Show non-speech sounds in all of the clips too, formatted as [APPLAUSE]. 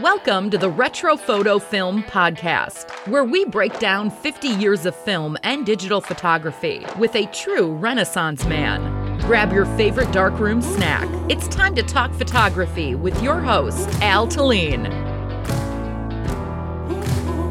Welcome to the Retro Photo Film Podcast, where we break down 50 years of film and digital photography with a true Renaissance man. Grab your favorite darkroom snack. It's time to talk photography with your host, Al Talene.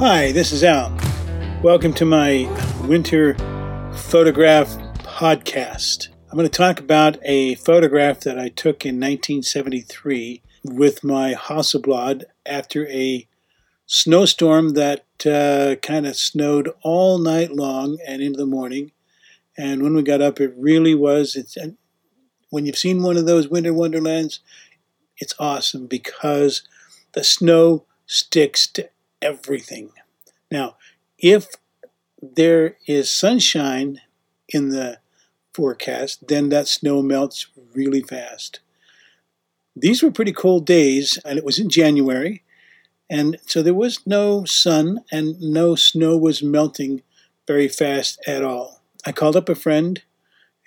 Hi, this is Al. Welcome to my winter photograph podcast. I'm going to talk about a photograph that I took in 1973 with my Hasselblad after a snowstorm that uh, kind of snowed all night long and into the morning. And when we got up, it really was. It's when you've seen one of those winter wonderlands, it's awesome because the snow sticks to everything. Now, if there is sunshine in the forecast, then that snow melts really fast. These were pretty cold days, and it was in January, and so there was no sun and no snow was melting very fast at all. I called up a friend,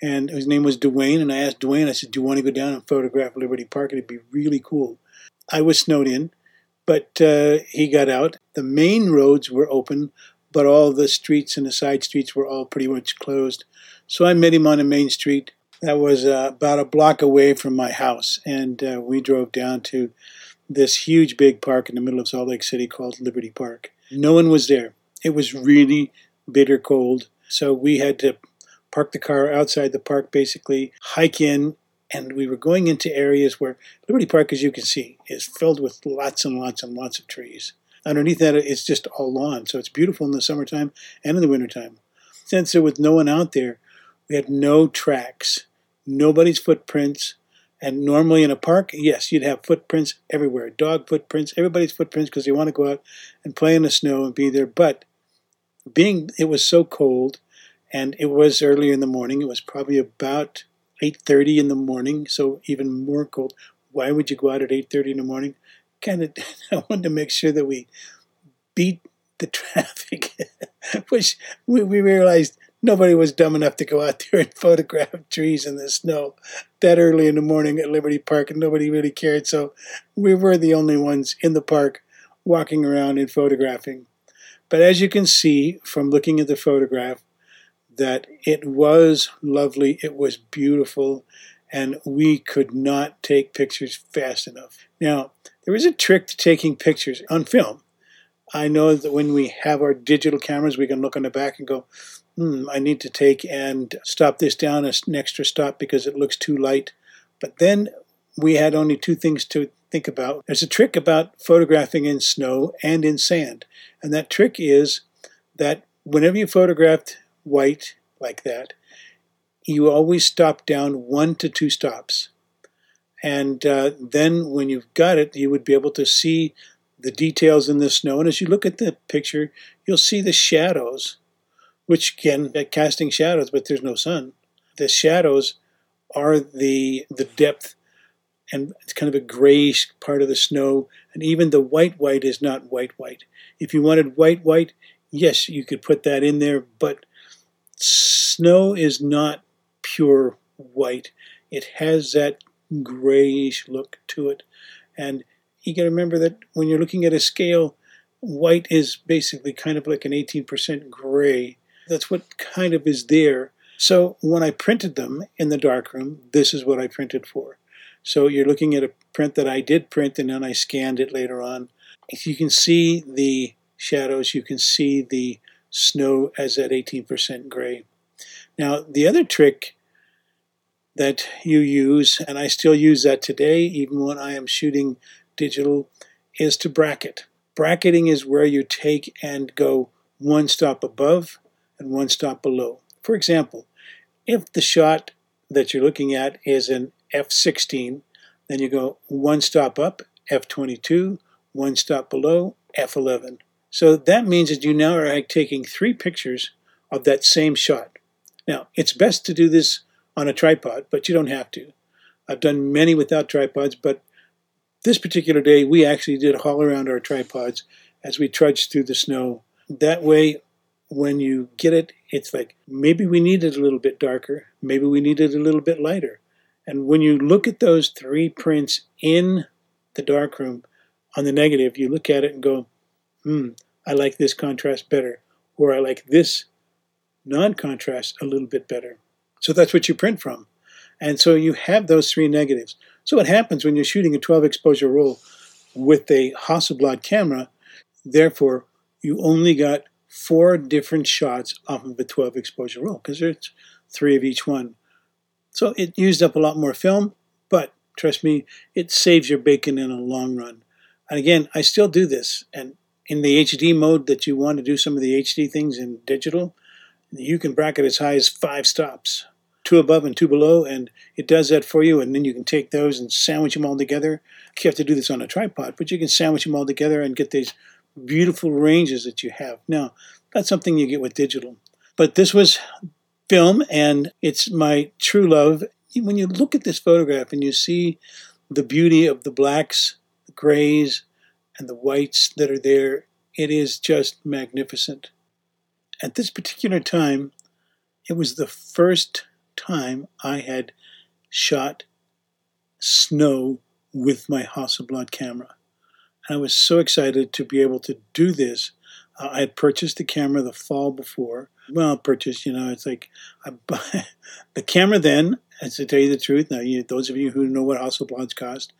and his name was Dwayne, and I asked Dwayne, I said, Do you want to go down and photograph Liberty Park? It'd be really cool. I was snowed in, but uh, he got out. The main roads were open, but all the streets and the side streets were all pretty much closed. So I met him on a main street that was uh, about a block away from my house, and uh, we drove down to this huge big park in the middle of Salt Lake City called Liberty Park. No one was there. It was really bitter cold, so we had to park the car outside the park, basically hike in, and we were going into areas where Liberty Park, as you can see, is filled with lots and lots and lots of trees. Underneath that, it's just all lawn, so it's beautiful in the summertime and in the wintertime. Since there was no one out there, we had no tracks, nobody's footprints. And normally in a park, yes, you'd have footprints everywhere dog footprints, everybody's footprints because they want to go out and play in the snow and be there. But being it was so cold and it was early in the morning, it was probably about 8.30 in the morning, so even more cold. Why would you go out at 8.30 in the morning? Kind of, [LAUGHS] I wanted to make sure that we beat the [LAUGHS] traffic, which we, we realized nobody was dumb enough to go out there and [LAUGHS] photograph trees in the snow that early in the morning at Liberty Park, and nobody really cared. So we were the only ones in the park walking around and photographing. But as you can see from looking at the photograph, that it was lovely, it was beautiful, and we could not take pictures fast enough. Now, there is a trick to taking pictures on film. I know that when we have our digital cameras, we can look on the back and go, hmm, I need to take and stop this down an extra stop because it looks too light. But then we had only two things to think about. There's a trick about photographing in snow and in sand. And that trick is that whenever you photographed white like that, you always stop down one to two stops. And uh, then when you've got it, you would be able to see the details in the snow. And as you look at the picture, you'll see the shadows which can uh, casting shadows, but there's no sun. The shadows are the the depth, and it's kind of a grayish part of the snow. And even the white white is not white white. If you wanted white white, yes, you could put that in there, but snow is not pure white. It has that grayish look to it, and you got to remember that when you're looking at a scale, white is basically kind of like an 18% gray that's what kind of is there. So when I printed them in the darkroom, this is what I printed for. So you're looking at a print that I did print and then I scanned it later on. If you can see the shadows, you can see the snow as at 18% gray. Now, the other trick that you use, and I still use that today, even when I am shooting digital, is to bracket. Bracketing is where you take and go one stop above and one stop below. For example, if the shot that you're looking at is an f16, then you go one stop up, f22, one stop below, f11. So that means that you now are taking three pictures of that same shot. Now, it's best to do this on a tripod, but you don't have to. I've done many without tripods, but this particular day we actually did haul around our tripods as we trudged through the snow. That way, when you get it, it's like maybe we need it a little bit darker, maybe we need it a little bit lighter. And when you look at those three prints in the darkroom on the negative, you look at it and go, hmm, I like this contrast better, or I like this non contrast a little bit better. So that's what you print from. And so you have those three negatives. So what happens when you're shooting a 12 exposure roll with a Hasselblad camera, therefore, you only got four different shots off of a 12 exposure roll because there's three of each one. So it used up a lot more film, but trust me, it saves your bacon in a long run. And again, I still do this. And in the HD mode that you want to do some of the HD things in digital, you can bracket as high as five stops, two above and two below, and it does that for you. And then you can take those and sandwich them all together. You have to do this on a tripod, but you can sandwich them all together and get these beautiful ranges that you have. Now, that's something you get with digital. But this was film, and it's my true love. When you look at this photograph and you see the beauty of the blacks, the grays, and the whites that are there, it is just magnificent. At this particular time, it was the first time I had shot snow with my Hasselblad camera. And I was so excited to be able to do this. Uh, I had purchased the camera the fall before. Well, purchased, you know, it's like I buy, [LAUGHS] the camera then, as to tell you the truth, now you, those of you who know what Hasselblads cost,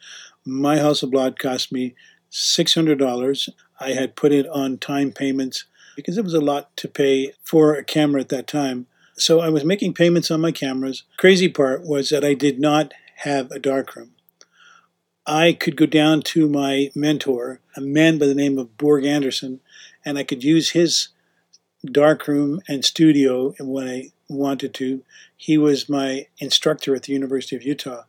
my Hasselblad cost me $600. I had put it on time payments because it was a lot to pay for a camera at that time. So I was making payments on my cameras. Crazy part was that I did not have a darkroom. I could go down to my mentor, a man by the name of Borge Andersen, and I could use his darkroom and studio when I wanted to. He was my instructor at the University of Utah.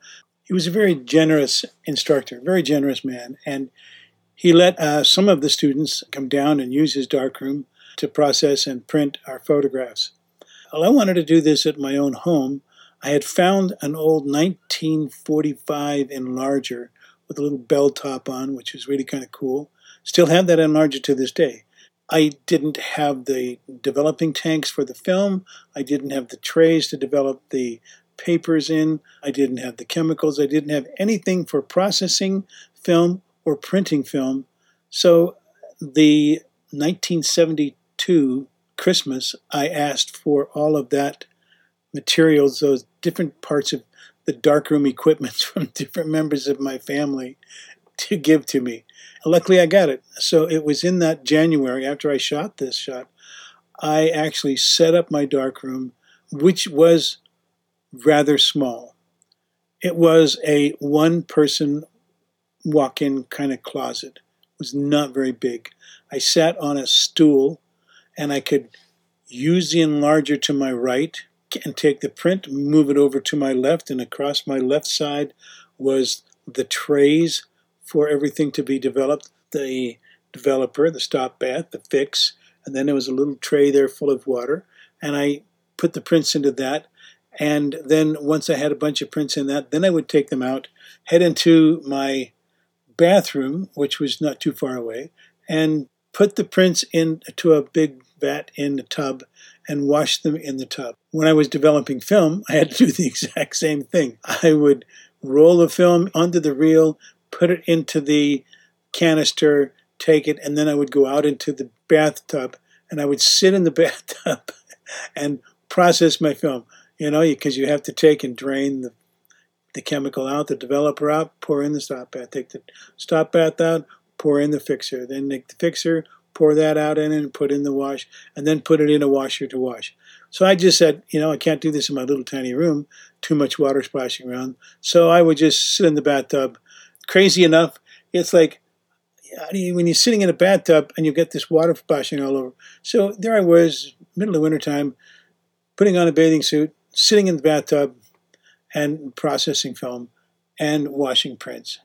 He was a very generous instructor, very generous man, and he let uh, some of the students come down and use his darkroom to process and print our photographs. Well, I wanted to do this at my own home. I had found an old 1945 enlarger with a little bell top on, which was really kind of cool. Still have that enlarger to this day. I didn't have the developing tanks for the film. I didn't have the trays to develop the papers in. I didn't have the chemicals. I didn't have anything for processing film or printing film. So the 1972 Christmas, I asked for all of that materials, those different parts of the darkroom equipment [LAUGHS] from different members of my family to give to me. Luckily, I got it. So it was in that January after I shot this shot, I actually set up my darkroom, which was rather small. It was a one person walk in kind of closet. It was not very big. I sat on a stool and I could use the enlarger to my right and take the print, move it over to my left, and across my left side was the trays for everything to be developed. The developer, the stop bath, the fix, and then there was a little tray there full of water, and I put the prints into that. And then once I had a bunch of prints in that, then I would take them out, head into my bathroom, which was not too far away, and put the prints into a big vat in the tub and wash them in the tub. When I was developing film, I had to do [LAUGHS] the exact same thing. I would roll the film onto the reel, put it into the canister, take it, and then I would go out into the bathtub and I would sit in the [LAUGHS] bathtub and process my film. You know, because you have to take and drain the the chemical out, the developer out, pour in the stop bath. Take the stop bath out, pour in the fixer. Then take the fixer, pour that out in it and put in the wash, and then put it in a washer to wash. So I just said, you know, I can't do this in my little tiny room, too much water splashing around. So I would just sit in the bathtub. Crazy enough, it's like when you're sitting in a bathtub and you get this water splashing all over. So there I was, middle of wintertime, putting on a bathing suit, sitting in the bathtub, and processing film and washing prints.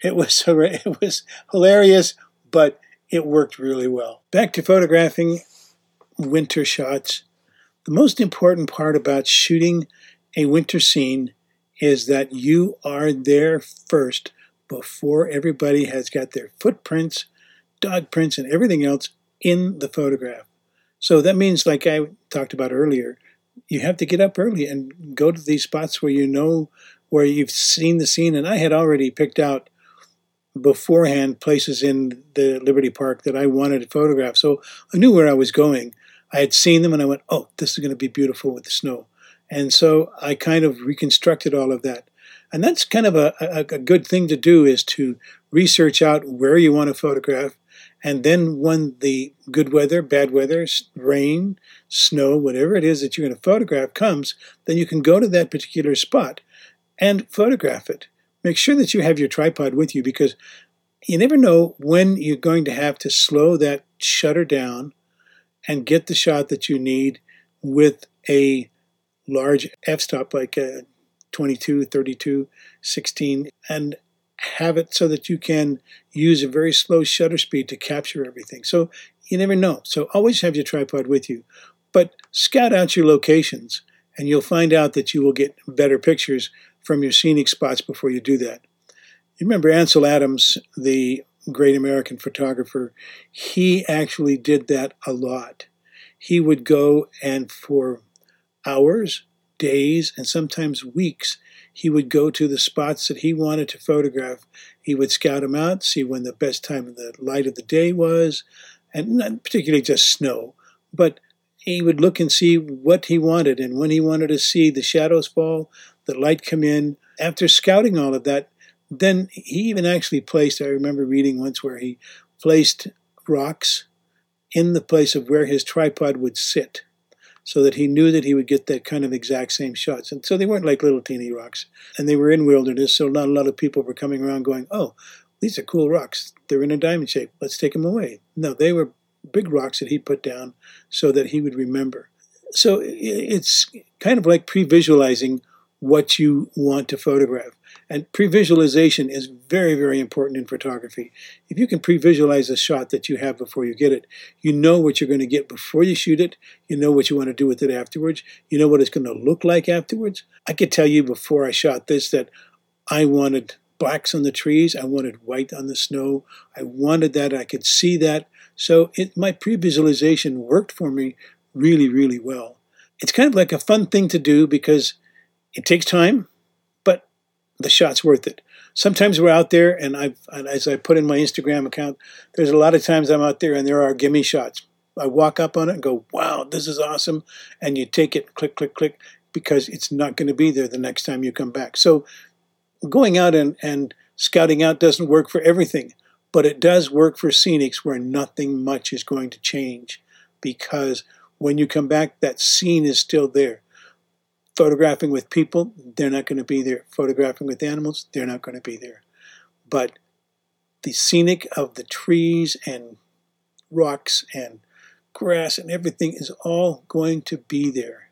It was [LAUGHS] it was hilarious, but it worked really well. Back to photographing winter shots. The most important part about shooting a winter scene is that you are there first before everybody has got their footprints, dog prints, and everything else in the photograph. So that means, like I talked about earlier, you have to get up early and go to these spots where you know where you've seen the scene. And I had already picked out beforehand places in the Liberty Park that I wanted to photograph. So I knew where I was going. I had seen them and I went, oh, this is going to be beautiful with the snow. And so I kind of reconstructed all of that. And that's kind of a, a, a good thing to do is to research out where you want to photograph. And then when the good weather, bad weather, rain, snow, whatever it is that you're going to photograph comes, then you can go to that particular spot and photograph it. Make sure that you have your tripod with you because you never know when you're going to have to slow that shutter down and get the shot that you need with a large f-stop like a 22, 32, 16, and have it so that you can use a very slow shutter speed to capture everything. So you never know. So always have your tripod with you. But scout out your locations and you'll find out that you will get better pictures from your scenic spots before you do that. You remember Ansel Adams, the great American photographer, he actually did that a lot. He would go and for hours, days, and sometimes weeks, he would go to the spots that he wanted to photograph. He would scout them out, see when the best time of the light of the day was, and not particularly just snow, but he would look and see what he wanted and when he wanted to see the shadows fall, the light come in. After scouting all of that, then he even actually placed, I remember reading once where he placed rocks in the place of where his tripod would sit so that he knew that he would get that kind of exact same shots. And so they weren't like little teeny rocks. And they were in wilderness, so not a lot of people were coming around going, oh, these are cool rocks. They're in a diamond shape. Let's take them away. No, they were big rocks that he put down so that he would remember. So it's kind of like pre visualizing what you want to photograph. And pre-visualization is very, very important in photography. If you can pre-visualize a shot that you have before you get it, you know what you're going to get before you shoot it. You know what you want to do with it afterwards. You know what it's going to look like afterwards. I could tell you before I shot this that I wanted blacks on the trees. I wanted white on the snow. I wanted that. I could see that. So it, my pre-visualization worked for me really, really well. It's kind of like a fun thing to do because it takes time, but the shot's worth it. Sometimes we're out there, and I've, as I put in my Instagram account, there's a lot of times I'm out there and there are gimme shots. I walk up on it and go, wow, this is awesome. And you take it, click, click, click, because it's not going to be there the next time you come back. So going out and, and scouting out doesn't work for everything, but it does work for scenics where nothing much is going to change because when you come back, that scene is still there photographing with people, they're not going to be there. Photographing with animals, they're not going to be there. But the scenic of the trees and rocks and grass and everything is all going to be there.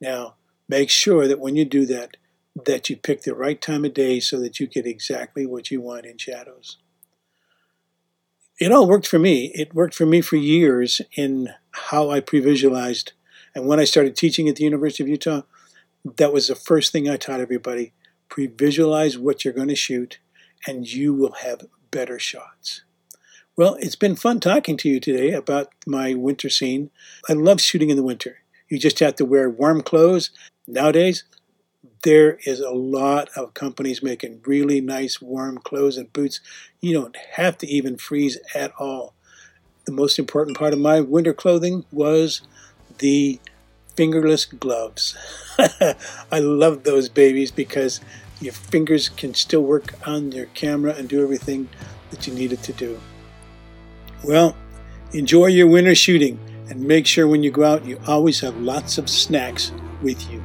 Now, make sure that when you do that, that you pick the right time of day so that you get exactly what you want in shadows. It all worked for me. It worked for me for years in how I pre-visualized. And when I started teaching at the University of Utah, that was the first thing I taught everybody. Pre visualize what you're going to shoot, and you will have better shots. Well, it's been fun talking to you today about my winter scene. I love shooting in the winter. You just have to wear warm clothes. Nowadays, there is a lot of companies making really nice warm clothes and boots. You don't have to even freeze at all. The most important part of my winter clothing was the fingerless gloves. [LAUGHS] I love those babies because your fingers can still work on your camera and do everything that you need it to do. Well, enjoy your winter shooting and make sure when you go out you always have lots of snacks with you.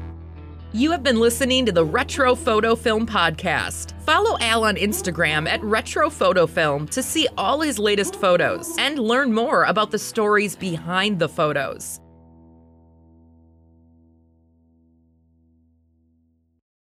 You have been listening to the Retro Photo Film Podcast. Follow Al on Instagram at Retro Photo Film to see all his latest photos and learn more about the stories behind the photos.